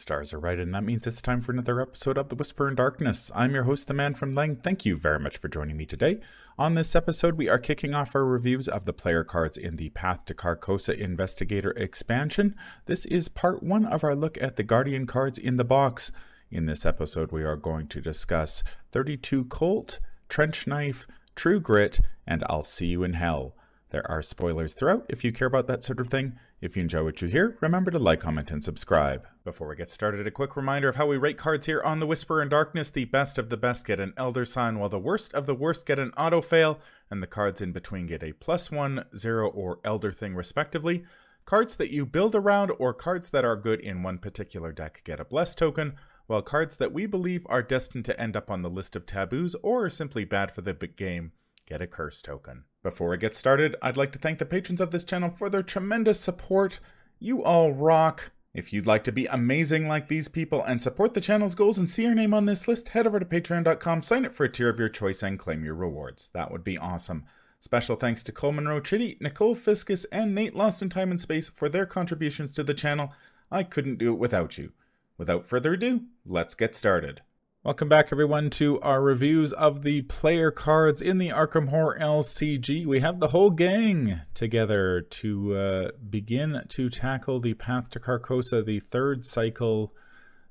Stars are right, and that means it's time for another episode of The Whisper in Darkness. I'm your host, the man from Leng. Thank you very much for joining me today. On this episode, we are kicking off our reviews of the player cards in the Path to Carcosa Investigator expansion. This is part one of our look at the Guardian cards in the box. In this episode, we are going to discuss 32 Colt, Trench Knife, True Grit, and I'll See You in Hell. There are spoilers throughout if you care about that sort of thing. If you enjoy what you hear, remember to like, comment, and subscribe. Before we get started, a quick reminder of how we rate cards here on The Whisper in Darkness. The best of the best get an Elder Sign, while the worst of the worst get an Auto Fail, and the cards in between get a plus one, zero, or Elder Thing, respectively. Cards that you build around or cards that are good in one particular deck get a Bless token, while cards that we believe are destined to end up on the list of taboos or are simply bad for the game get a curse token. Before we get started, I'd like to thank the patrons of this channel for their tremendous support. You all rock. If you'd like to be amazing like these people and support the channel's goals and see your name on this list, head over to patreon.com, sign up for a tier of your choice, and claim your rewards. That would be awesome. Special thanks to Coleman Rowe Chitty, Nicole Fiscus, and Nate Lost in Time and Space for their contributions to the channel. I couldn't do it without you. Without further ado, let's get started. Welcome back, everyone, to our reviews of the player cards in the Arkham Horror LCG. We have the whole gang together to uh, begin to tackle the Path to Carcosa, the third cycle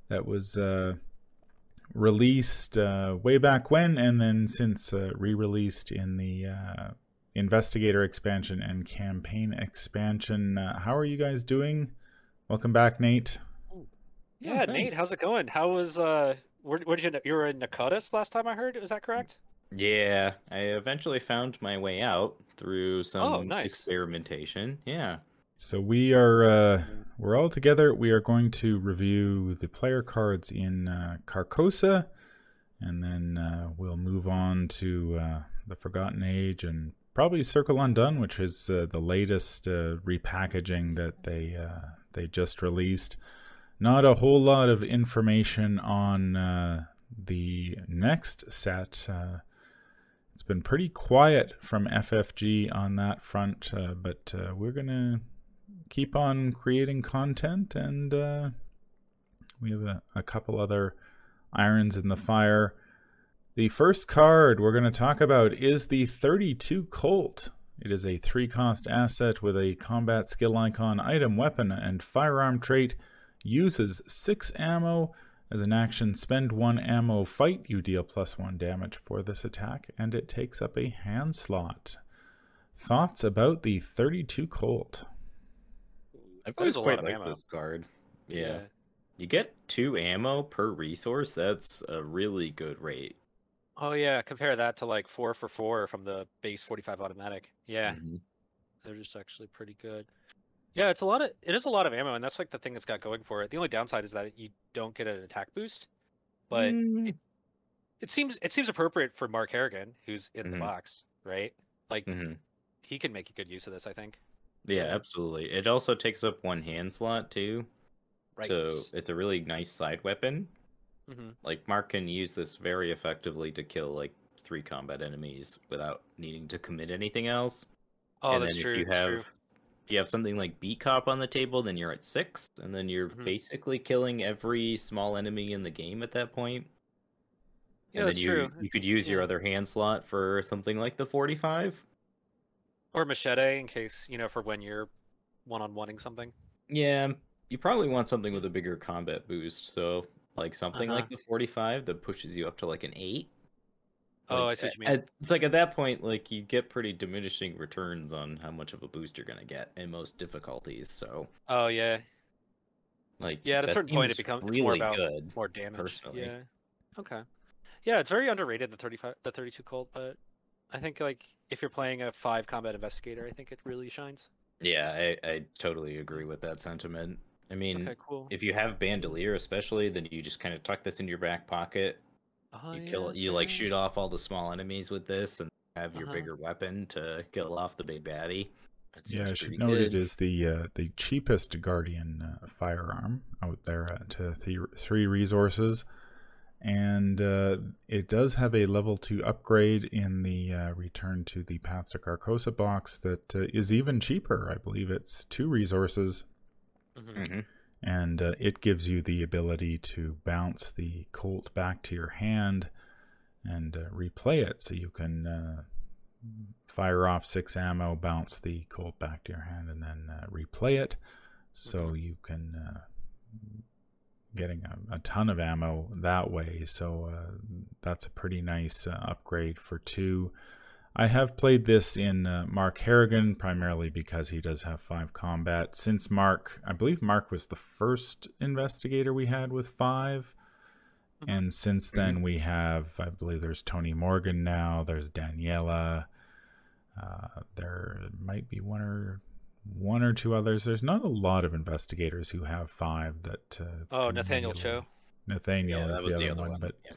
that was uh, released uh, way back when, and then since uh, re released in the uh, Investigator expansion and Campaign expansion. Uh, how are you guys doing? Welcome back, Nate. Yeah, Oh, Nate, how's it going? How was uh where, where did you you were in Nakotis last time I heard? Was that correct? Yeah, I eventually found my way out through some Oh, nice. experimentation. Yeah. So we are uh, we're all together. We are going to review the player cards in uh, Carcosa, and then uh, we'll move on to uh, the Forgotten Age and probably Circle Undone, which is uh, the latest uh, repackaging that they uh, they just released. Not a whole lot of information on uh, the next set. Uh, it's been pretty quiet from FFG on that front, uh, but uh, we're gonna keep on creating content, and uh, we have a, a couple other irons in the fire. The first card we're going to talk about is the 32 Colt. It is a three cost asset with a combat skill icon, item, weapon, and firearm trait. Uses six ammo. As an action, spend one ammo, fight. You deal plus one damage for this attack, and it takes up a hand slot. Thoughts about the 32 Colt? I've That was always a lot quite of liked ammo. this card. Yeah. You get two ammo per resource. That's a really good rate. Oh yeah, compare that to like four for four from the base forty five automatic. Yeah, Mhm. they're just actually pretty good. Yeah, it's a lot of it is a lot of ammo, and that's like the thing it's got going for it. The only downside is that you don't get an attack boost, but Mm, it, it seems it seems appropriate for Mark Harrigan, who's in the Mhm. box, right? Like mhm. he can make a good use of this, I think. Yeah, Yeah. absolutely. It also takes up one hand slot too. Right. So it's a really nice side weapon. hmm Like Mark can use this very effectively to kill like three combat enemies without needing to commit anything else. Oh, and that's then true. you that's have true. if you have something like beat cop on the table, then you're at six, and then you're Mhm. basically killing every small enemy in the game at that point. Yeah, and that's then you true. you could use your other hand slot for something like the forty-five. Or machete in case you know for when you're one on oneing something. Yeah, you probably want something with a bigger combat boost. So like something like Uh-huh. the forty-five that pushes you up to like an eight. Oh, Like, I see what you mean. at- it's like at that point, like you get pretty diminishing returns on how much of a boost you're gonna get in most difficulties. So Oh yeah, like Yeah, at a certain point, it becomes it's more about good. more damage. personally. Yeah. Okay. Yeah, it's very underrated the thirty five, the thirty two Colt, but I think like if you're playing a five combat investigator, I think it really shines. Yeah, I, I totally agree with that sentiment. I mean, Okay, cool. if you have bandolier, especially, then you just kind of tuck this into your back pocket. Oh, you yeah, kill, that's you like shoot off all the small enemies with this, and have your Uh-huh. bigger weapon to kill off the big baddie. Yeah, I should note it good. is the uh, the cheapest Guardian uh, firearm out there at uh, th- three resources, and uh, it does have a level two upgrade in the uh, Return to the Path to Carcosa box that uh, is even cheaper. I believe it's two resources, Mhm. Mhm. And uh, it gives you the ability to bounce the Colt back to your hand and uh, replay it. So you can uh, fire off six ammo, bounce the Colt back to your hand, and then uh, replay it. So you can uh, getting a, a, ton of ammo that way. So uh, that's a pretty nice upgrade for two. I have played this in uh, Mark Harrigan primarily because he does have five combat. Since Mark, I believe Mark was the first investigator we had with 5 mm-hmm. and since then we have, I believe there's Tony Morgan now. There's Daniela. Uh, there might be one or one or two others. There's not a lot of investigators who have five that. Uh, oh, Nathaniel Cho. Nathaniel yeah, is the other, the other, one, one. but. Yeah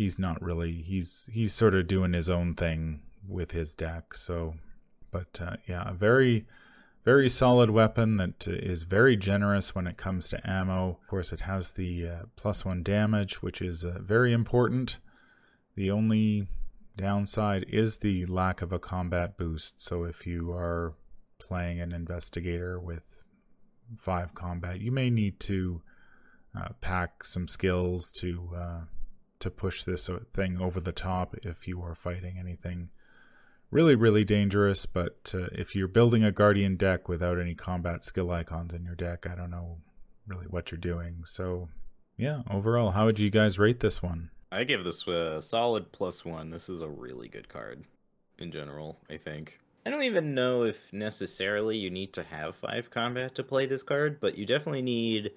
he's not really he's he's sort of doing his own thing with his deck so but uh, yeah a very very solid weapon that is very generous when it comes to ammo. Of course it has the uh, plus one damage which is uh, very important. The only downside is the lack of a combat boost so if you are playing an investigator with five combat you may need to uh, pack some skills to uh, to push this uh, thing over the top if you are fighting anything really, really dangerous. But uh, if you're building a Guardian deck without any combat skill icons in your deck, I don't know really what you're doing. So, yeah, overall, how would you guys rate this one? I give this a solid plus one. This is a really good card in general, I think. I don't even know if necessarily you need to have five combat to play this card, but you definitely need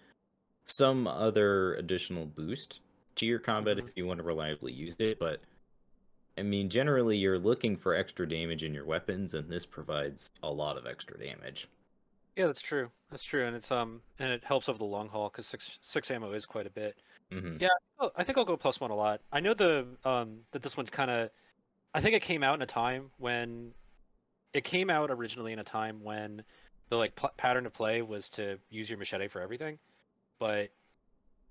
some other additional boost to your combat mm-hmm. if you want to reliably use it, but I mean, generally you're looking for extra damage in your weapons, and this provides a lot of extra damage. Yeah, that's true. That's true, and it's um, and it helps over the long haul because six six ammo is quite a bit. Mm-hmm. Yeah, I think I'll go plus one a lot. I know the um that this one's kind of, I think it came out in a time when, it came out originally in a time when, the like pl- pattern of play was to use your machete for everything, but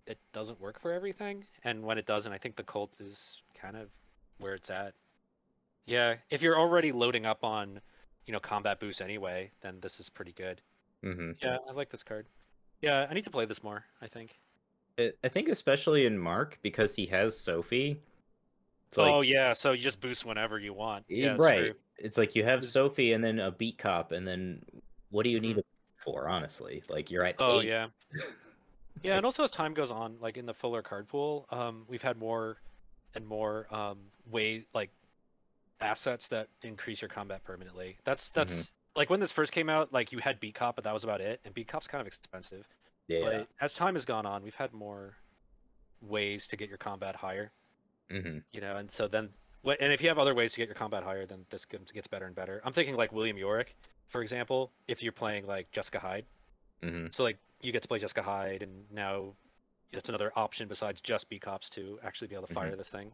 it doesn't work for everything. And when it doesn't, I think the Colt is kind of where it's at. Yeah, if you're already loading up on, you know, combat boost anyway, then this is pretty good. Mm-hmm. Yeah, I like this card. Yeah, I need to play this more. I think. I think especially in Mark because he has Sophie. oh like, yeah, so you just boost whenever you want. Yeah, right. True. It's like you have Sophie and then a beat cop, and then what do you need mm-hmm. for? Honestly, like you're at. Oh eight. yeah. Yeah, and also as time goes on, like in the fuller card pool, um, we've had more and more um, way like assets that increase your combat permanently. That's that's mm-hmm. like when this first came out, like you had beat cop, but that was about it, and beat cop's kind of expensive. Yeah. But as time has gone on, we've had more ways to get your combat higher. Mm-hmm. You know, and so then, and if you have other ways to get your combat higher, then this gets better and better. I'm thinking like William Yorick, for example, if you're playing like Jessica Hyde. Mm-hmm. So like you get to play Jessica Hyde, and now it's another option besides just beat cops to actually be able to fire mm-hmm. this thing.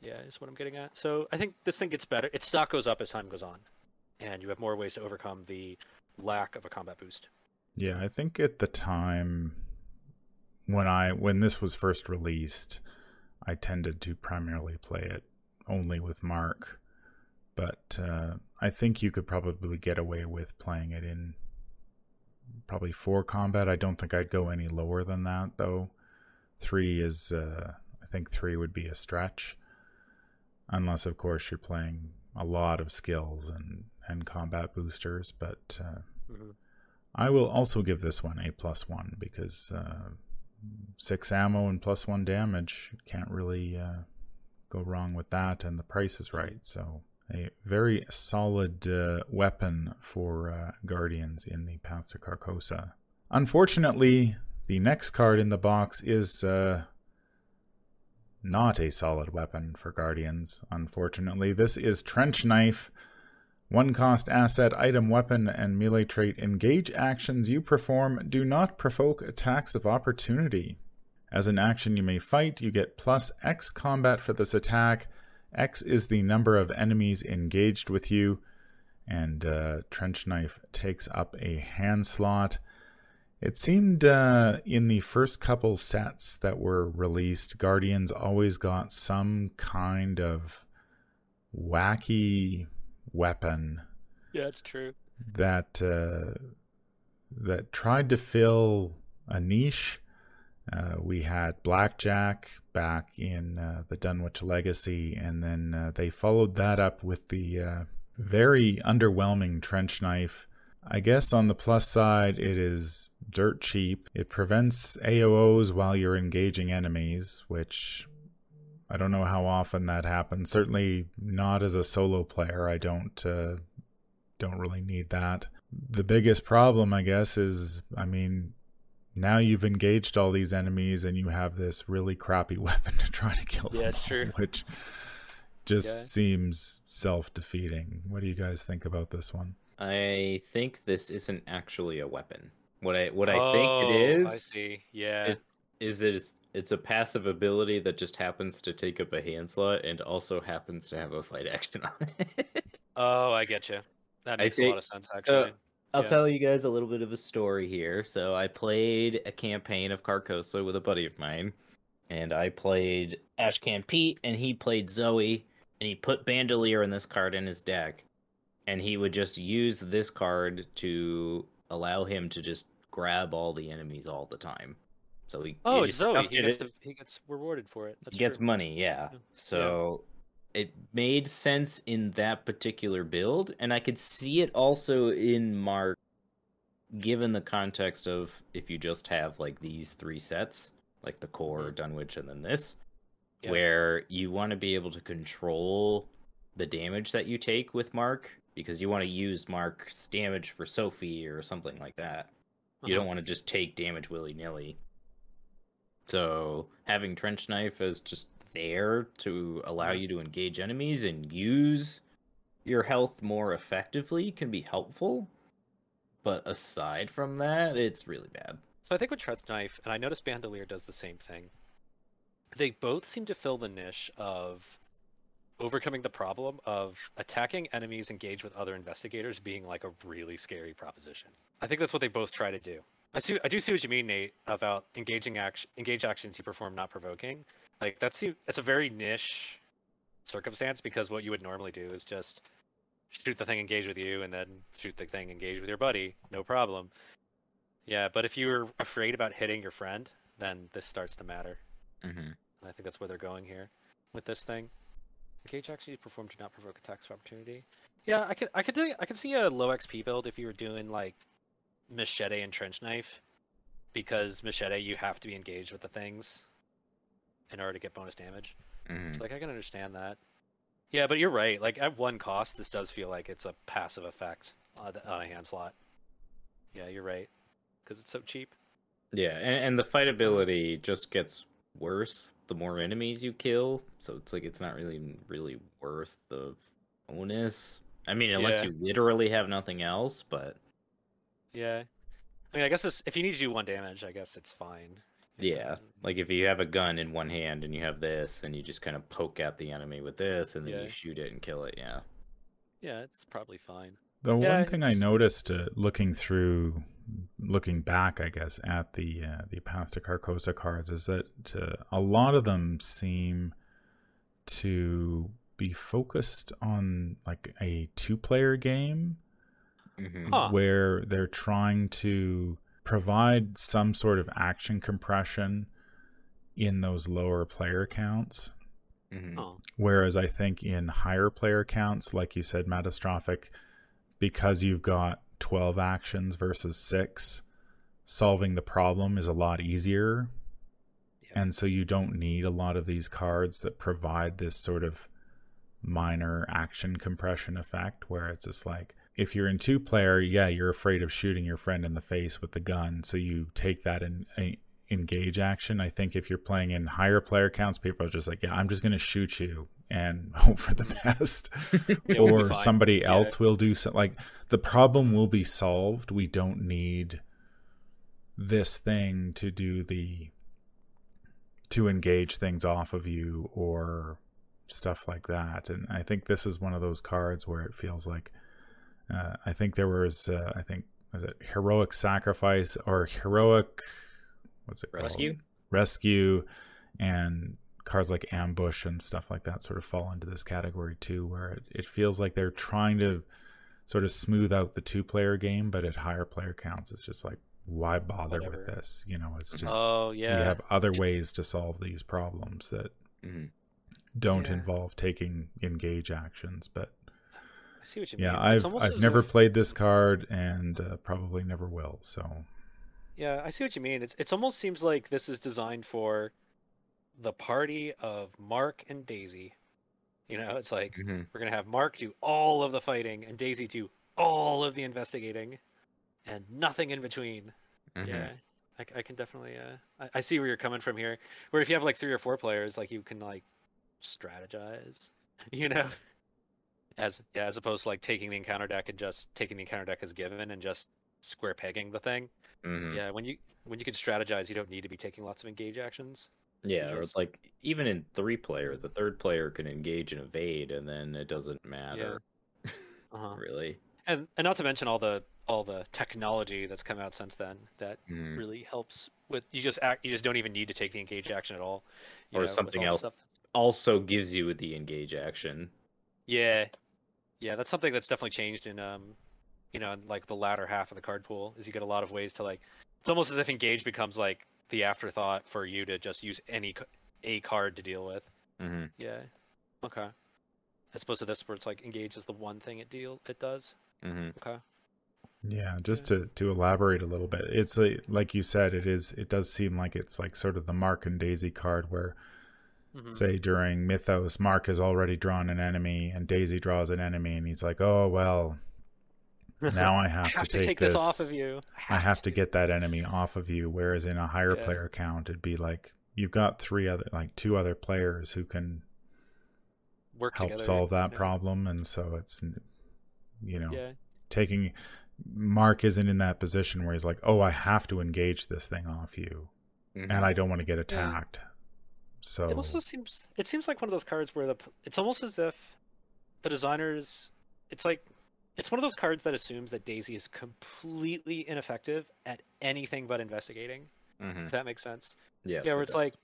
Yeah, is what I'm getting at. So I think this thing gets better. Its stock goes up as time goes on, and you have more ways to overcome the lack of a combat boost. Yeah, I think at the time when I when this was first released, I tended to primarily play it only with Mark, but uh, I think you could probably get away with playing it in probably four combat. I don't think I'd go any lower than that though. Three is, uh, I think three would be a stretch, unless of course you're playing a lot of skills and and combat boosters. But uh, mm-hmm. I will also give this one a plus one because uh, six ammo and plus one damage can't really uh, go wrong with that, and the price is right. So a very solid uh, weapon for uh, Guardians in the Path to Carcosa. Unfortunately, the next card in the box is uh, not a solid weapon for Guardians. Unfortunately, this is Trench Knife. One cost asset, item, weapon, and melee trait. Engage actions you perform do not provoke attacks of opportunity. As an action you may fight, you get plus X combat for this attack X is the number of enemies engaged with you, and uh, Trench Knife takes up a hand slot. It seemed uh, in the first couple sets that were released, Guardians always got some kind of wacky weapon. Yeah, it's true. That uh, that tried to fill a niche. Uh, we had Blackjack back in uh, the Dunwich Legacy, and then uh, they followed that up with the uh, very underwhelming Trench Knife. I guess on the plus side, it is dirt cheap. It prevents AOs while you're engaging enemies, which I don't know how often that happens. Certainly not as a solo player. I don't uh, don't really need that. The biggest problem, I guess, is I mean, now you've engaged all these enemies and you have this really crappy weapon to try to kill them. Yeah, it's true. Which just Yeah. seems self-defeating. What do you guys think about this one? I think this isn't actually a weapon. What I what I oh, think it oh, is I see. Yeah. it, is it is it's a passive ability that just happens to take up a hand slot and also happens to have a fight action on it. oh, I get you. That I makes a lot of sense, actually. I'll Yeah. tell you guys a little bit of a story here. So I played a campaign of Carcosa with a buddy of mine, and I played Ashcan Pete, and he played Zoe, and he put Bandolier in this card in his deck, and he would just use this card to allow him to just grab all the enemies all the time. So he oh, he Zoe. He gets, the, he gets rewarded for it. That's gets true. money, yeah. Yeah. So it made sense in that particular build, and I could see it also in Mark, given the context of if you just have like these three sets, like the core, Dunwich, and then this, Yeah. where you want to be able to control the damage that you take with Mark, because you want to use Mark's damage for Sophie or something like that. You Uh-huh. don't want to just take damage willy nilly. So having trench knife as just there to allow you to engage enemies and use your health more effectively can be helpful. But aside from that, it's really bad. So I think with Trench Knife, and I noticed Bandolier does the same thing. They both seem to fill the niche of overcoming the problem of attacking enemies engaged with other investigators being like a really scary proposition. I think that's what they both try to do. I see. I do see what you mean, Nate, about engaging action, engage actions you perform not provoking. Like that's it's a very niche circumstance because what you would normally do is just shoot the thing engage with you and then shoot the thing engage with your buddy, no problem. Yeah, but if you're afraid about hitting your friend, then this starts to matter. Mm-hmm. And I think that's where they're going here with this thing. Engage actions you perform do not provoke attacks of opportunity. Yeah, I could I could do I could see a low XP build if you were doing like machete and trench knife. Because machete you have to be engaged with the things in order to get bonus damage. Mm-hmm. So like I can understand that. Yeah, but you're right. Like at one cost, this does feel like it's a passive effect on, the, on a hand slot. Yeah, you're right. Because it's so cheap. Yeah, and, and the fight ability just gets worse the more enemies you kill. So it's like it's not really really worth the bonus. I mean, unless Yeah. you literally have nothing else, but Yeah. I mean, I guess this, if you need to do one damage, I guess it's fine. Yeah, Um, like if you have a gun in one hand and you have this, and you just kind of poke at the enemy with this, and then Yeah. you shoot it and kill it. Yeah. Yeah, it's probably fine. The Yeah, one thing I noticed uh, looking through, looking back, I guess, at the uh, the Path to Carcosa cards is that uh, a lot of them seem to be focused on like a two player game Mm-hmm. Huh. where they're trying to provide some sort of action compression in those lower player counts. Mm-hmm. Oh, Whereas I think in higher player counts, like you said, Mattastrophic, because you've got 12 actions versus six, solving the problem is a lot easier. Yeah. And so you don't need a lot of these cards that provide this sort of minor action compression effect where it's just like, if you're in two player, yeah, you're afraid of shooting your friend in the face with the gun. So you take that and engage action. I think if you're playing in higher player counts, people are just like, yeah, I'm just going to shoot you and hope for the best. Yeah, or somebody Yeah. else will do so. Like the problem will be solved. We don't need this thing to do the to engage things off of you or stuff like that. And I think this is one of those cards where it feels like uh, I think there was uh, I think was it heroic sacrifice or heroic what's it called Rescue. rescue and cards like ambush and stuff like that sort of fall into this category too where it, it feels like they're trying to sort of smooth out the two player game but at higher player counts it's just like why bother with this? You know, it's just Oh we yeah. have other ways to solve these problems that Mhm. don't Yeah. involve taking engage actions. But I see what you yeah, mean. I've I've never if- played this card and uh, probably never will. So Yeah, I see what you mean. It's it's almost seems like this is designed for the party of Mark and Daisy. You know, it's like Mhm. we're gonna have Mark do all of the fighting and Daisy do all of the investigating, and nothing in between. Mhm. Yeah, I can definitely. Uh, I, I see where you're coming from here. Where if you have like three or four players, like you can like strategize. You know, as yeah, as opposed to like taking the encounter deck and just taking the encounter deck as given and just square pegging the thing. Mhm. Yeah, when you when you can strategize, you don't need to be taking lots of engage actions. Yeah, just- it's like even in three player, the third player can engage and evade, and then it doesn't matter Uh-huh. really. And and not to mention all the all the technology that's come out since then that Mhm. really helps with you just act you just don't even need to take the engage action at all. Or know, something else. stuff- Also gives you the engage action. Yeah, yeah, that's something that's definitely changed in um, you know, in like the latter half of the card pool is you get a lot of ways to like. It's almost as if engage becomes like the afterthought for you to just use any a card to deal with. hmm Yeah. Okay. As opposed to this, where it's like engage is the one thing it deal it does. hmm Okay. Yeah, just to to elaborate a little bit, it's a, like you said, it is. It does seem like it's like sort of the Mark and Daisy card, where Mhm. say during Mythos, Mark has already drawn an enemy, and Daisy draws an enemy, and he's like, "Oh well, now I have, I have to take, this off of you. I have to get that enemy off of you." Whereas in a higher Yeah. player count, it'd be like you've got three other, like two other players who can work help together. solve that you know? problem, and so it's you know Yeah. taking Mark isn't in that position where he's like, "Oh, I have to engage this thing off you, Mm-hmm. and I don't want to get attacked." So It also seems it seems like one of those cards where the it's almost as if the designers it's like it's one of those cards that assumes that Daisy is completely ineffective at anything but investigating. hmm If that makes sense. Yes, yeah, it where it's does. like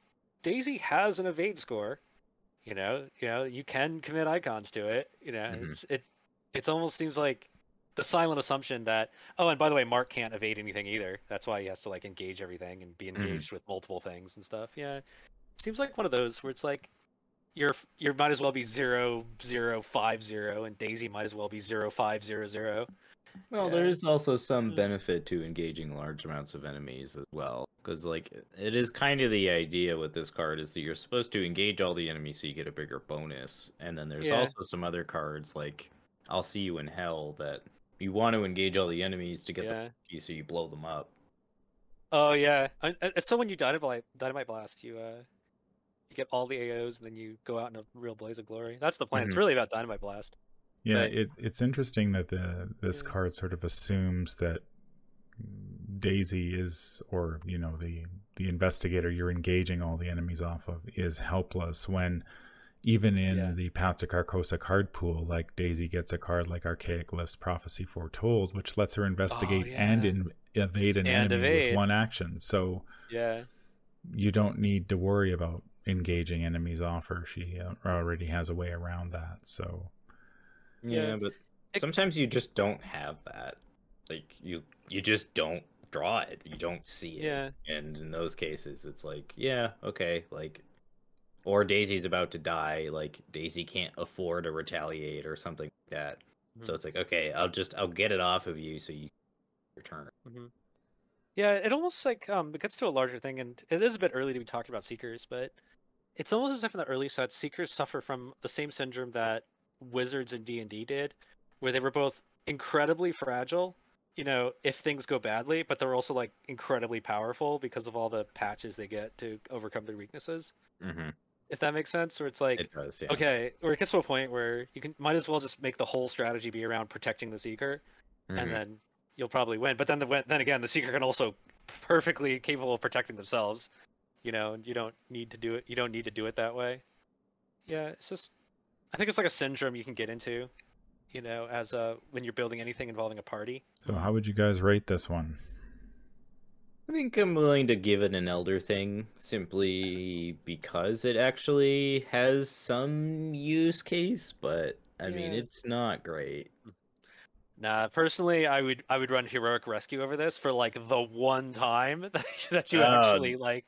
Daisy has an evade score. You know, you know, you can commit icons to it. You know, Mhm. it's it it's almost seems like the silent assumption that oh, and by the way, Mark can't evade anything either. That's why he has to like engage everything and be Mhm. engaged with multiple things and stuff. Yeah, it seems like one of those where it's like you're you might as well be zero zero five zero, and Daisy might as well be zero five zero zero. Well, Yeah. there is also some Mm. benefit to engaging large amounts of enemies as well, because like it is kind of the idea with this card is that you're supposed to engage all the enemies so you get a bigger bonus, and then there's Yeah. also some other cards like I'll see you in hell that you want to engage all the enemies to get Yeah. the key so you blow them up. Oh yeah, and so when you dynamite dynamite blast, you uh, you get all the AOs, and then you go out in a real blaze of glory. That's the plan. It's Mhm. really about dynamite blast. Yeah, But- it, it's interesting that the this Yeah. card sort of assumes that Daisy is, or you know, the the investigator you're engaging all the enemies off of is helpless when even in Yeah. the Path to Carcosa card pool, like Daisy gets a card like Archaic Glyphs Prophecy Foretold, which lets her investigate and Oh, yeah. in, evade an And enemy evade. with one action. So Yeah, you don't need to worry about engaging enemies offer. She uh, already has a way around that. So Yeah, Yeah. but It- sometimes you just don't have that. Like you you just don't draw it. You don't see it. yeah, And in those cases, it's like, yeah, okay, like, or Daisy's about to die, like Daisy can't afford to retaliate or something like that. So Mhm. it's like, okay, I'll just I'll get it off of you so you return. hmm yeah. It almost like um, it gets to a larger thing, and it is a bit early to be talking about seekers, but it's almost as if in the early sets, seekers suffer from the same syndrome that wizards in D and D did, where they were both incredibly fragile. You know, if things go badly, but they're also like incredibly powerful because of all the patches they get to overcome their weaknesses. Mm-hmm. If that makes sense, or it's like It does, yeah. Okay, or it gets to a point where you can might as well just make the whole strategy be around protecting the seeker, Mhm. and then you'll probably win. But then the then again, the seeker can also perfectly capable of protecting themselves. You know, you don't need to do it. You don't need to do it that way. Yeah, it's just I think it's like a syndrome you can get into. You know, as a when you're building anything involving a party. so how would you guys rate this one? I think I'm willing to give it an elder thing simply because it actually has some use case, but I mean it's not great. Mm-hmm. Nah, personally, I would I would run heroic rescue over this for like the one time that, that you Oh, actually like.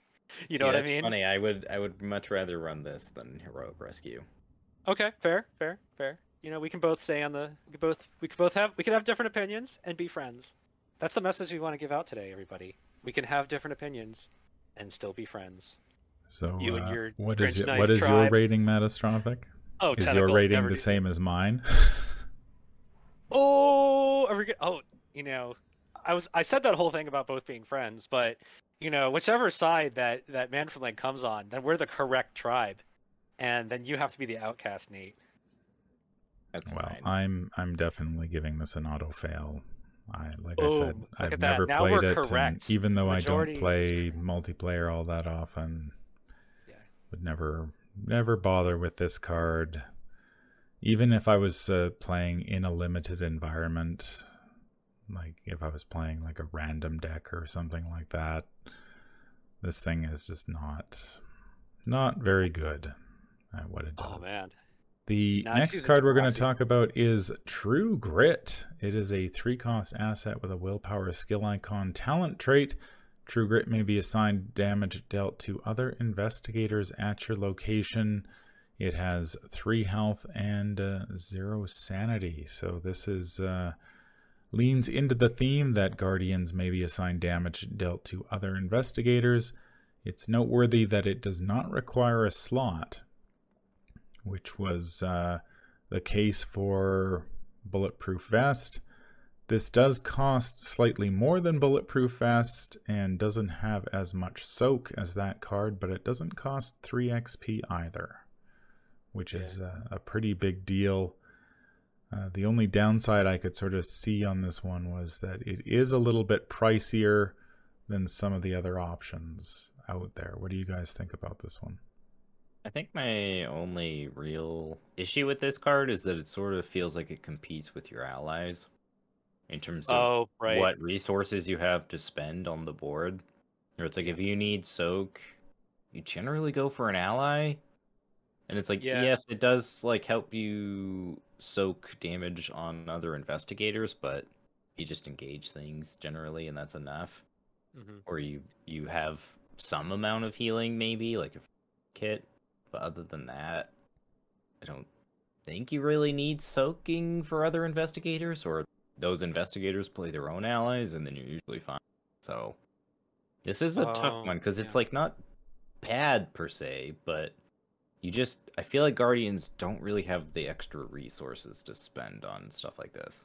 You know See, what I that's mean? Funny. I would I would much rather run this than heroic rescue. Okay, fair, fair, fair. You know, we can both stay on the. We can both. We can both have. We can have different opinions and be friends. That's the message we want to give out today, everybody. We can have different opinions and still be friends. So, You and uh, your what is Grinch your, knife what is your tribe. rating, Mattastrophic? Oh, Is tentacle, your rating the same as mine? Oh, are we go- oh, you know, I was I said that whole thing about both being friends, but you know, whichever side that that man from Lake comes on, then we're the correct tribe, and then you have to be the outcast, Nate. That's well, fine. I'm I'm definitely giving this an auto fail. I like I oh, said, I've never Now played we're it, and even though Majority I don't play multiplayer all that often, Yeah. would never never bother with this card. Even if I was uh, playing in a limited environment, like if I was playing like a random deck or something like that, this thing is just not not very good at what it does. Oh man, The Now next card we're going to talk about is True Grit. It is a three cost asset with a willpower skill icon talent trait. True Grit may be assigned damage dealt to other investigators at your location. It has three health and uh, zero sanity. So this is uh, leans into the theme that guardians may be assigned damage dealt to other investigators. It's noteworthy that it does not require a slot, which was uh, the case for Bulletproof Vest. This does cost slightly more than Bulletproof Vest and doesn't have as much soak as that card, but it doesn't cost 3 XP either, which is a, a pretty big deal. Uh, the only downside I could sort of see on this one was that it is a little bit pricier than some of the other options out there. What do you guys think about this one? I think my only real issue with this card is that it sort of feels like it competes with your allies in terms of oh right, what resources you have to spend on the board. Or it's like if you need soak, you generally go for an ally. And it's like, Yeah. yes, it does like help you soak damage on other investigators, but you just engage things generally, and that's enough. hmm Or you you have some amount of healing, maybe like a kit, but other than that, I don't think you really need soaking for other investigators, or those investigators play their own allies, and then you're usually fine. So this is a Oh, tough one because it's like not bad per se, but you just I feel like guardians don't really have the extra resources to spend on stuff like this.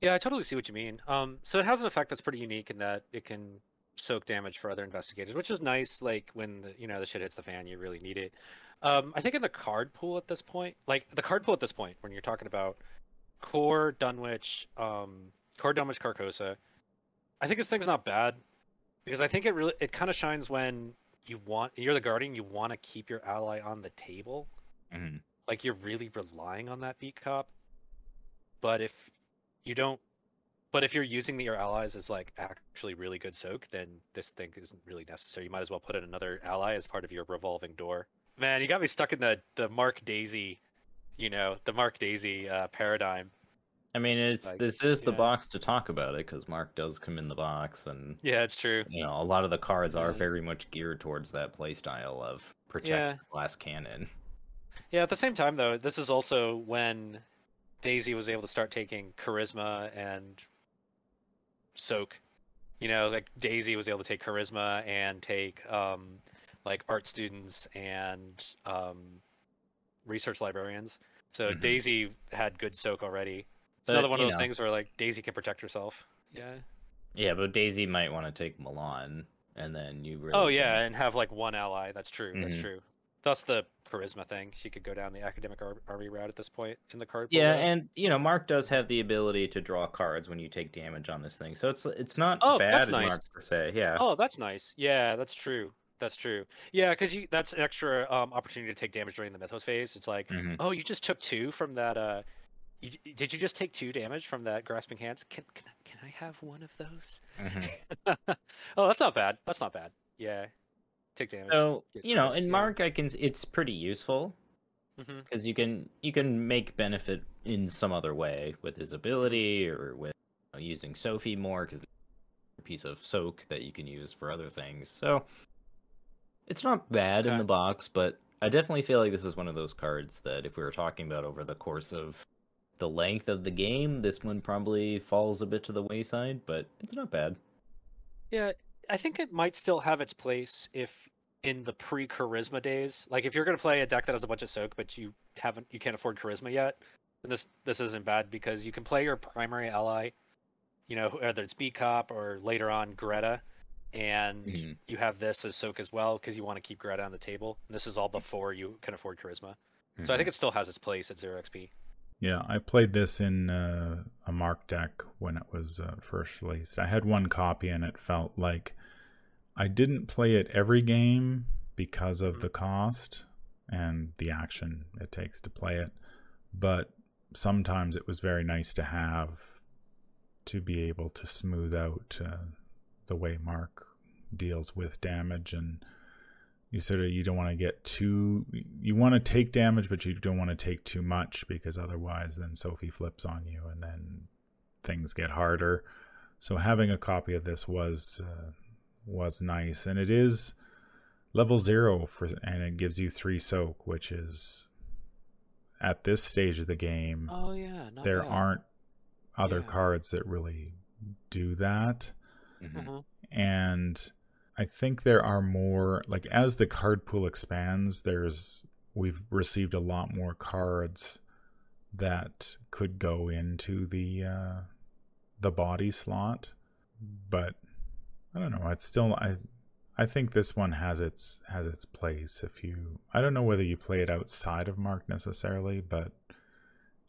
Yeah, I totally see what you mean. Um, so it has an effect that's pretty unique in that it can soak damage for other investigators, which is nice. Like when the you know the shit hits the fan, you really need it. Um, I think in the card pool at this point, like the card pool at this point, when you're talking about core Dunwich, um, core Dunwich Carcosa, I think this thing's not bad because I think it really it kind of shines when you want you're the guardian, you want to keep your ally on the table. Mhm. like you're really relying on that beat cop. But if you don't but if you're using your allies as like actually really good soak then this thing isn't really necessary. You might as well put in another ally as part of your revolving door. Man you got me stuck in the the mark daisy you know the mark daisy uh, paradigm I mean, it's Like, this is the box to talk about it because Mark does come in the box, and yeah it's true you know a lot of the cards are very much geared towards that playstyle of protect Yeah. glass cannon. Yeah, at the same time though, this is also when Daisy was able to start taking charisma and soak. You know, like Daisy was able to take charisma and take um like art students and um research librarians. So Mhm. Daisy had good soak already. It's But, another one of those know. things where like Daisy can protect herself. Yeah. Yeah, but Daisy might want to take Milan, and then you really. Oh can- yeah, and have like one ally. That's true. That's Mhm. true. Thus the charisma thing. She could go down the academic ar- army route at this point in the card. Yeah, and you know Mark does have the ability to draw cards when you take damage on this thing, so it's it's not Oh, bad that's nice. Mark per se. Yeah. Oh, that's nice. Yeah, that's true. That's true. Yeah, because you that's an extra um, opportunity to take damage during the Mythos phase. It's like, Mhm. oh, you just took two from that. Uh, you, did you just take two damage from that grasping hands? Can can, I- can I have one of those? Mhm. oh, that's not bad. That's not bad. Yeah, take damage. So get you know, cards, in yeah. Mark, I can. It's pretty useful. because you can you can make benefit in some other way with his ability or with you know, using Sophie more because a piece of soak that you can use for other things. So it's not bad in the box, but I definitely feel like this is one of those cards that if we were talking about over the course of the length of the game, this one probably falls a bit to the wayside, but it's not bad. Yeah, I think it might still have its place if in the pre-charisma days, like if you're going to play a deck that has a bunch of soak, but you haven't, you can't afford charisma yet, then this this isn't bad because you can play your primary ally, you know, whether it's Beat Cop or later on Greta, and Mhm. you have this as soak as well because you want to keep Greta on the table. And this is all before you can afford charisma, so I think it still has its place at zero XP. Yeah, I played this in uh, a Mark deck when it was uh, first released. I had one copy and it felt like I didn't play it every game because of the cost and the action it takes to play it. But sometimes it was very nice to have to be able to smooth out uh, the way Mark deals with damage and you sort of you don't want to get too you want to take damage but you don't want to take too much because otherwise then sophie flips on you and then things get harder so having a copy of this was uh, was nice and it is level zero for and it gives you three soak which is at this stage of the game Oh yeah, not there bad. aren't other Yeah. cards that really do that Mhm. Mhm. and I think there are more like as the card pool expands, there's we've received a lot more cards that could go into the uh, the body slot, but I don't know. It's still I I think this one has its has its place. If you I don't know whether you play it outside of Mark necessarily, but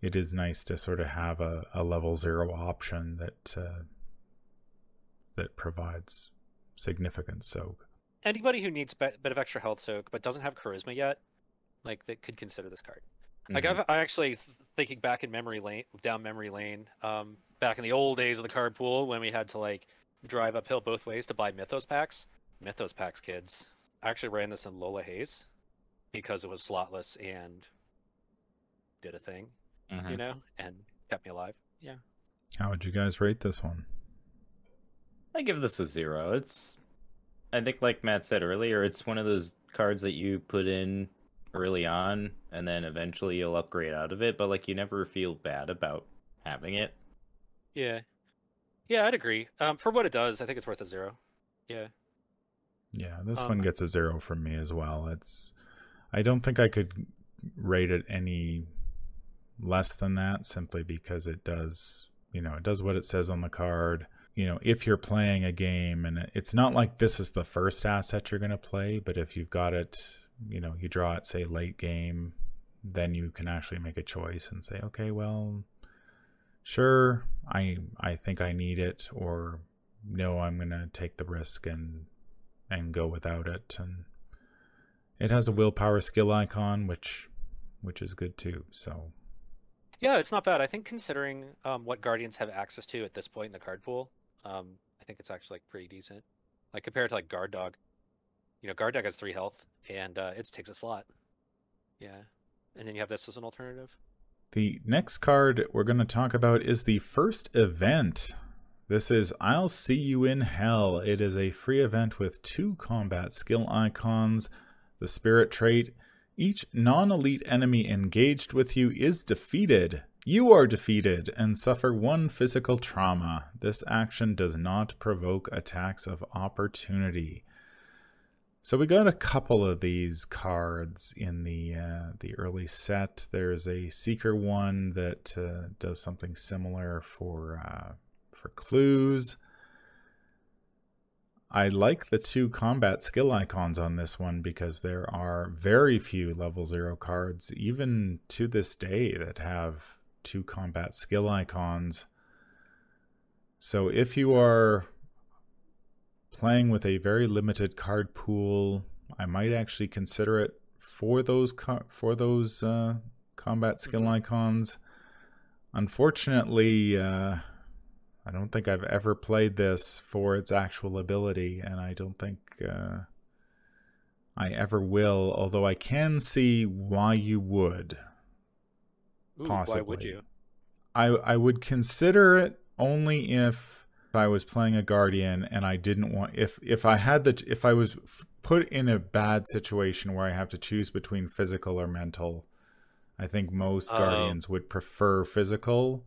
it is nice to sort of have a, a level zero option that uh, that provides significant soak. Anybody who needs a bit of extra health soak but doesn't have charisma yet, like that could consider this card. Like Mhm. I've I actually thinking back in memory lane, down memory lane, um, back in the old days of the card pool when we had to like drive uphill both ways to buy Mythos packs. Mythos packs, kids. I actually ran this in Lola Hayes because it was slotless and did a thing, Mhm. you know, and kept me alive. Yeah. How would you guys rate this one? I give this a zero. It's, I think, like Matt said earlier, it's one of those cards that you put in early on, and then eventually you'll upgrade out of it. But like, you never feel bad about having it. Yeah. Yeah, I'd agree. Um, for what it does, I think it's worth a zero. Yeah. Yeah, this Um, one gets a zero from me as well. It's I don't think I could rate it any less than that simply because it does, you know, it does what it says on the card. You know, if you're playing a game and it's not like this is the first asset you're going to play, but if you've got it, you know, you draw it say late game, then you can actually make a choice and say, okay, well, sure, I I think I need it or no, I'm going to take the risk and and go without it and it has a willpower skill icon which which is good too so Yeah, it's not bad. I think considering um, what Guardians have access to at this point in the card pool, um, I think it's actually like pretty decent. Like compared to like Guard Dog, you know, Guard Dog has three health and uh, it takes a slot. Yeah, and then you have this as an alternative. the next card we're going to talk about is the first event this is I'll see you in hell it is a free event with two combat skill icons the spirit trait each non-elite enemy engaged with you is defeated you are defeated and suffer one physical trauma this action does not provoke attacks of opportunity So we got a couple of these cards in the uh, the early set. There's a seeker one that uh, does something similar for uh, for clues. I like the two combat skill icons on this one because there are very few level zero cards, even to this day, that have two combat skill icons. So if you are playing with a very limited card pool, I might actually consider it for those for those uh, combat skill Mhm. icons. Unfortunately, uh, I don't think I've ever played this for its actual ability, and I don't think uh, I ever will, although I can see why you would. Ooh, Possibly. Why would you? I I would consider it only if I was playing a guardian and I didn't want if if I had the if I was put in a bad situation where I have to choose between physical or mental. I think most Oh. guardians would prefer physical.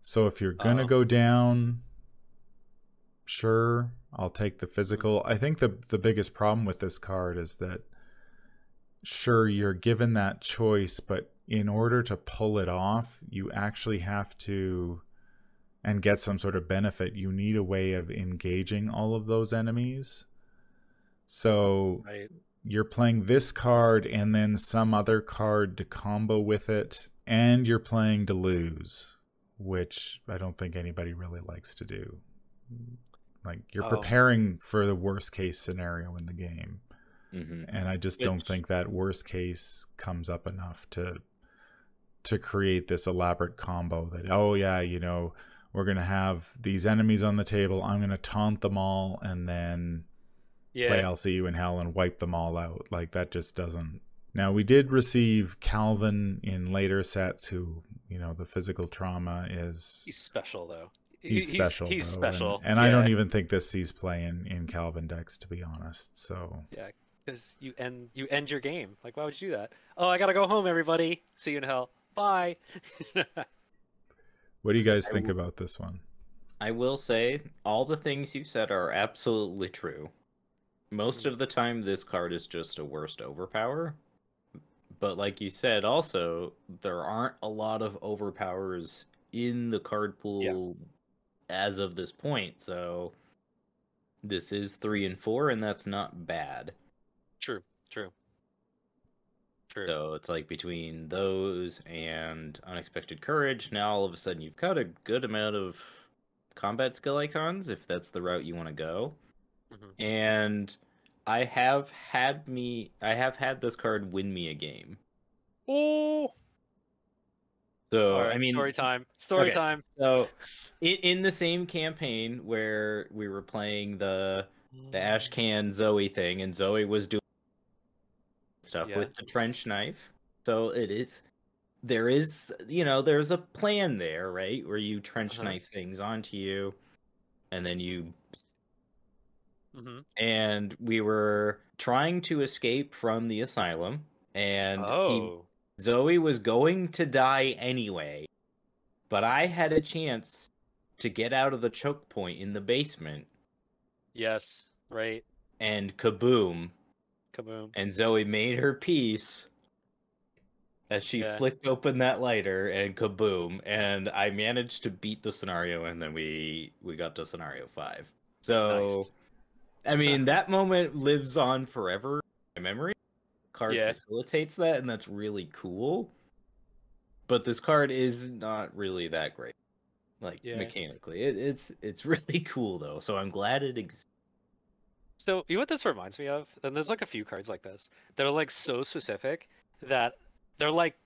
So if you're going to Oh. go down sure, I'll take the physical. I think the the biggest problem with this card is that sure you're given that choice, but in order to pull it off, you actually have to and get some sort of benefit, you need a way of engaging all of those enemies. So Right. you're playing this card and then some other card to combo with it, and you're playing to lose, which I don't think anybody really likes to do. Like you're Oh. preparing for the worst case scenario in the game, hmm and I just don't think that worst case comes up enough to to create this elaborate combo that oh yeah, you know, we're going to have these enemies on the table, I'm going to taunt them all and then Yeah. play I'll see you in hell and wipe them all out. Like that just doesn't. Now we did receive Calvin in later sets, who you know the physical trauma is He's special though. He- he's special. He's, though, and- special. and, I don't even think this sees play in in Calvin decks to be honest. So Yeah, because you end you end your game. Like, why would you do that? Oh, I gotta go home, everybody. See you in hell. Bye. what do you guys think w- about this one? I will say all the things you said are absolutely true. Most of the time, this card is just a worst overpower. But like you said, also there aren't a lot of overpowers in the card pool as of this point. So this is three and four, and that's not bad. True. True. True. So it's like between those and unexpected courage. Now all of a sudden you've got a good amount of combat skill icons if that's the route you want to go. Mhm. And I have had me I have had this card win me a game. Oh. So right. I mean story time. Story okay. time. so in, in the same campaign where we were playing the the Ashcan Zoey thing and Zoey was doing stuff Yeah. with the trench knife. So it is there is you know, there's a plan there, right? Where you trench Uh-huh. knife things onto you and then you hmm and we were trying to escape from the asylum and he, Oh. Zoey was going to die anyway. But I had a chance to get out of the choke point in the basement Yes. Right. and kaboom Kaboom. and Zoey made her peace as she Yeah. flicked open that lighter and kaboom and I managed to beat the scenario and then we we got to scenario 5. So Nice. I mean that moment lives on forever in my memory. Card Yeah. facilitates that and that's really cool. But this card is not really that great. Like Yeah. mechanically. It, it's it's really cool though. So I'm glad it exists. So you know what this reminds me of? And there's like a few cards like this that are like so specific that they're like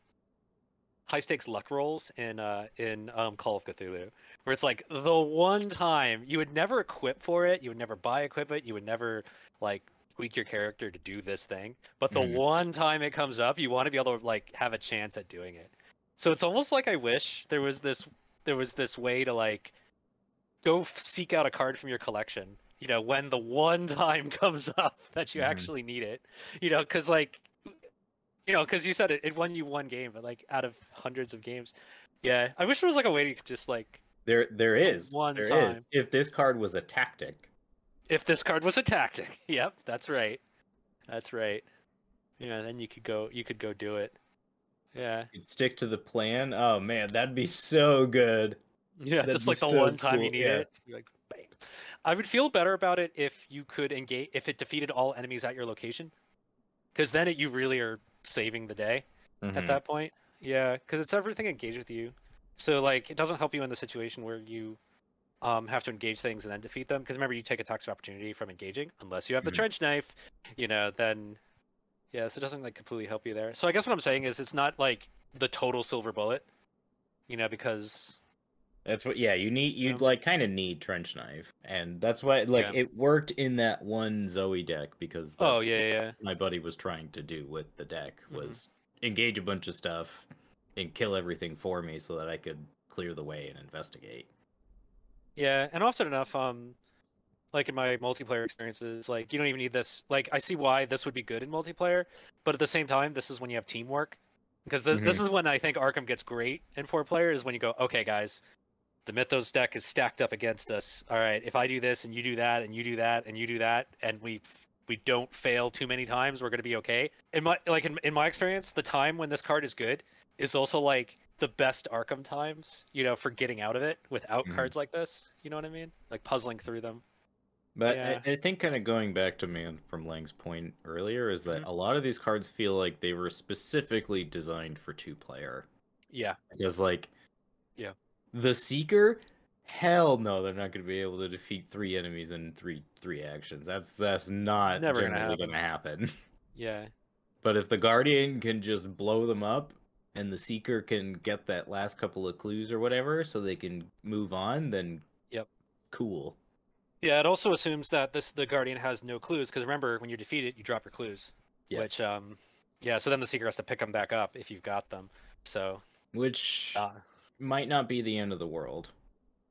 high stakes luck rolls in uh in um Call of Cthulhu, where it's like the one time you would never equip for it, you would never buy equipment, you would never like tweak your character to do this thing, but the Mhm. one time it comes up, you want to be able to like have a chance at doing it. So it's almost like I wish there was this there was this way to like go seek out a card from your collection you know when the one time comes up that you Mhm. actually need it you know because like you know because you said it, it won you one game but like out of hundreds of games yeah i wish there was like a way you could just like There there is. One there is. time. If this card was a tactic. if this card was a tactic yep that's right that's right yeah then you could go you could go do it yeah You'd stick to the plan. Oh man, that'd be so good. Yeah, That'd just like the so one time you need yeah. it. You're like, bam. I would feel better about it if you could engage if it defeated all enemies at your location, because then it, you really are saving the day Mhm. at that point. Yeah, because it's everything engaged with you. So like, it doesn't help you in the situation where you um, have to engage things and then defeat them. Because remember, you take attacks of opportunity from engaging, unless you have the Mhm. trench knife. You know, then yeah, so it doesn't like completely help you there. So I guess what I'm saying is, it's not like the total silver bullet. You know, because That's what. Yeah, you need. You'd Yeah. like kind of need trench knife, and that's why like Yeah. it worked in that one Zoey deck because. Oh yeah, what yeah. My buddy was trying to do with the deck Mhm. was engage a bunch of stuff and kill everything for me so that I could clear the way and investigate. Yeah, and often enough, um, like in my multiplayer experiences, like you don't even need this. Like I see why this would be good in multiplayer, but at the same time, this is when you have teamwork. Because this, this is when I think Arkham gets great in four player is when you go, okay, guys, the Mythos deck is stacked up against us. All right, if I do this and you do that and you do that and you do that, and we we don't fail too many times, we're gonna be okay. In my like in, in my experience, the time when this card is good is also like the best Arkham times, you know, for getting out of it without Mhm. cards like this. You know what I mean? Like puzzling through them. But Yeah. I, I think kind of going back to man from Leng's point earlier is that Mhm. a lot of these cards feel like they were specifically designed for two player. Yeah. Because like. The Seeker, hell no, they're not gonna be able to defeat three enemies in three three actions. That's that's not Never generally happen. gonna happen. Yeah. But if the Guardian can just blow them up and the Seeker can get that last couple of clues or whatever so they can move on, then Yep. Cool. Yeah, it also assumes that this the Guardian has no clues because remember when you defeat it, you drop your clues. Yes. Which um yeah, so then the Seeker has to pick them back up if you've got them. So Which uh, might not be the end of the world.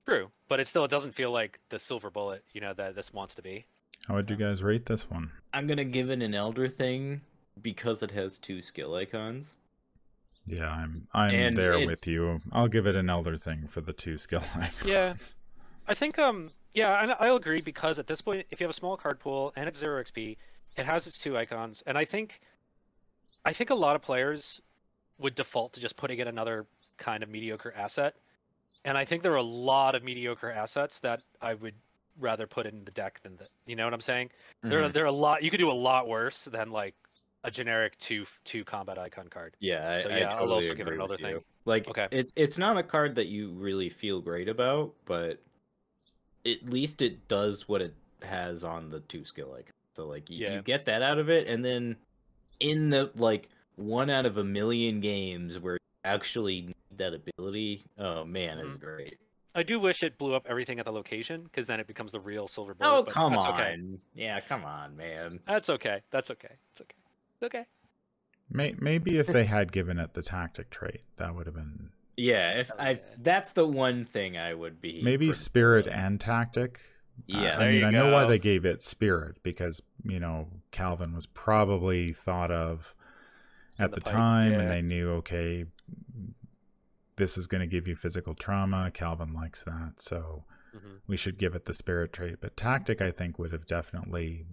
true, but it still it doesn't feel like the silver bullet, you know, that this wants to be. How would you guys rate this one? I'm gonna give it an elder thing because it has two skill icons. Yeah, I'm I'm And there it's- with you. I'll give it an elder thing for the two skill icons. Yeah. I think um yeah, and I'll agree because at this point, if you have a small card pool and it's zero XP, it has its two icons, and I think, I think a lot of players would default to just putting in another kind of mediocre asset, and I think there are a lot of mediocre assets that I would rather put in the deck than the. You know what I'm saying? There are Mhm. there are a lot. You could do a lot worse than like a generic two two combat icon card. Yeah, So, I yeah, I'll also give it another thing. Like, Okay. it's it's not a card that you really feel great about, but at least it does what it has on the two skill icon. So like, you, Yeah. you get that out of it, and then in the like one out of a million games where actually need that ability, oh man, it's Mhm. great. I do wish it blew up everything at the location because then it becomes the real silver bullet. Oh but come that's on, Okay. yeah, come on, man. That's okay. That's okay. It's okay. It's okay. May, maybe if they had given it the tactic trait, that would have been Yeah, if I that's the one thing I would be maybe spirit proud of. and tactic. I- Yeah, I, there mean you I know why they gave it spirit because you know Calvin was probably thought of at the the, time, yeah. and they knew okay, this is going to give you physical trauma. Calvin likes that, so hmm we should give it the spirit trait. But tactic, I think, would have definitely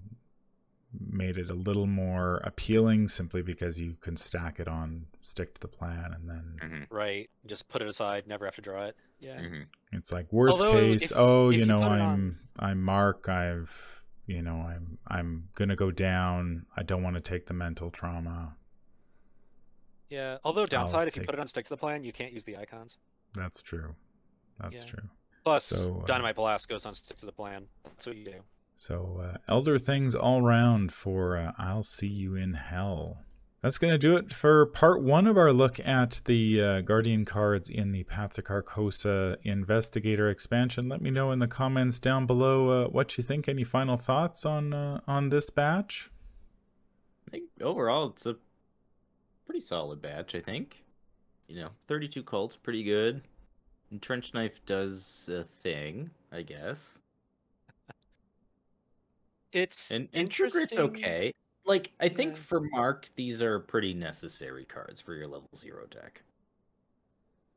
made it a little more appealing simply because you can stack it on, stick to the plan, and then Mhm, Right. Just put it aside. Never have to draw it. Yeah. mhm. it's like worst Although, case. if- oh, if you you know, put it I'm on- I'm Mark. I've you know, I'm I'm gonna go down. I don't want to take the mental trauma. Yeah. Although downside, if you put it on stick to the plan, you can't use the icons. That's true. That's Yeah. true. Plus, So, uh, Dynamite Blast goes on stick to the plan. That's what you do. So, uh, elder things all round for uh, I'll See You in Hell. That's going to do it for part one of our look at the uh, Guardian cards in the Path to Carcosa Investigator expansion. Let me know in the comments down below uh, what you think. Any final thoughts on uh, on this batch? I think overall it's a pretty solid batch. I think, you know, thirty-two Colts, pretty good. And Trench Knife does a thing, I guess. It's And and True Grit's interesting. okay. Like I think Yeah. for Mark, these are pretty necessary cards for your level zero deck.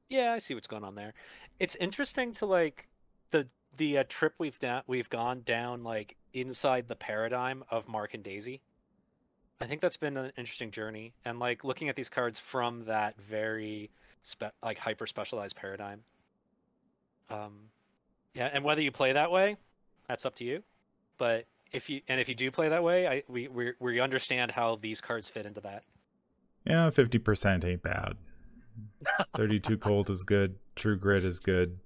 Yeah, I see what's going on there. It's interesting to like the the uh, trip we've down we've gone down like inside the paradigm of Mark and Daisy. I think that's been an interesting journey, and like looking at these cards from that very spe- like hyper specialized paradigm. Um, yeah, and whether you play that way, that's up to you. But if you and if you do play that way, I we we we understand how these cards fit into that. Yeah, fifty percent ain't bad. Thirty-two Colt is good. True Grit is good.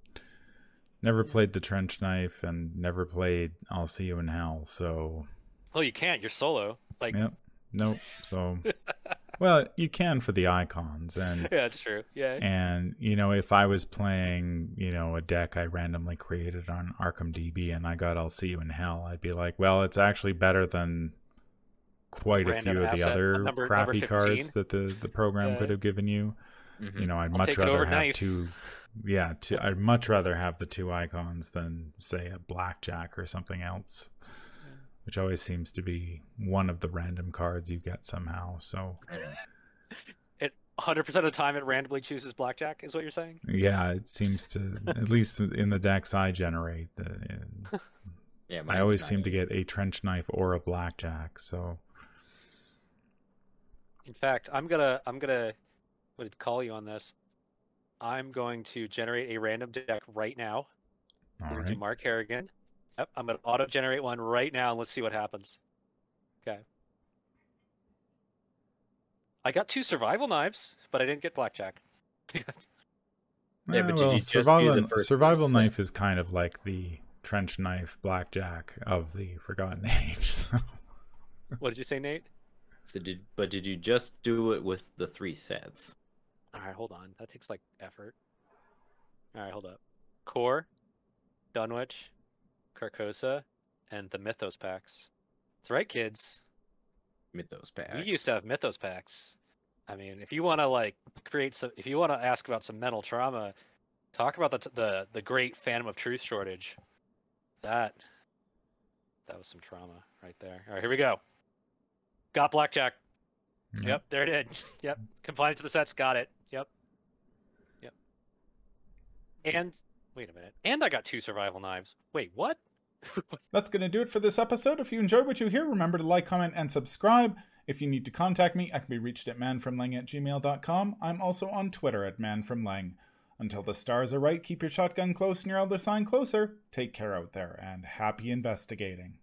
Never played the Trench Knife and never played I'll See You in Hell. So Oh, you can't. You're solo. Like Yep. Nope. So well, you can for the icons, and yeah, that's true. Yeah. And you know, if I was playing, you know, a deck I randomly created on Arkham DB and I got I'll see you in hell, I'd be like, well, it's actually better than quite Random a few of the other number- crappy number cards that the the program Yeah. could have given you. Mhm. You know, I'd I'll much rather have knife. two. Yeah, two, I'd much rather have the two icons than say a blackjack or something else, which always seems to be one of the random cards you get somehow. So It 100% of the time it randomly chooses blackjack, is what you're saying? yeah, it seems to at least in the decks I generate. Uh, Yeah, I always seem to get a trench knife or a blackjack. So In fact, I'm gonna I'm gonna what did call you on this? I'm going to generate a random deck right now. all I'm gonna right, do Mark Harrigan. Yep, I'm gonna auto generate one right now and let's see what happens. Okay. I got two survival knives, but I didn't get blackjack. Yeah, Ah, but did well, you just do survival the first survival one, knife is kind of like the trench knife blackjack of the Forgotten Age. So. what did you say, Nate? So did but did you just do it with the three sets? All right, hold on. That takes like effort. All right, hold up. Core, Dunwich, Carcosa, and the Mythos packs. That's right, kids. Mythos packs. We used to have Mythos packs. I mean, if you want to like create some, if you want to ask about some mental trauma, talk about the t- the the great Phantom of Truth shortage. That that was some trauma right there. All right, here we go. Got blackjack. Yeah. Yep, there it is. Yep, confined to the sets. Got it. Yep. Yep. And wait a minute. And I got two survival knives. Wait, what? That's going to do it for this episode. If you enjoyed what you hear, remember to like, comment, and subscribe. If you need to contact me, I can be reached at manfromleng at gmail.com. I'm also on Twitter at manfromleng. Until the stars are right, keep your shotgun close and your elder sign closer. Take care out there, and happy investigating.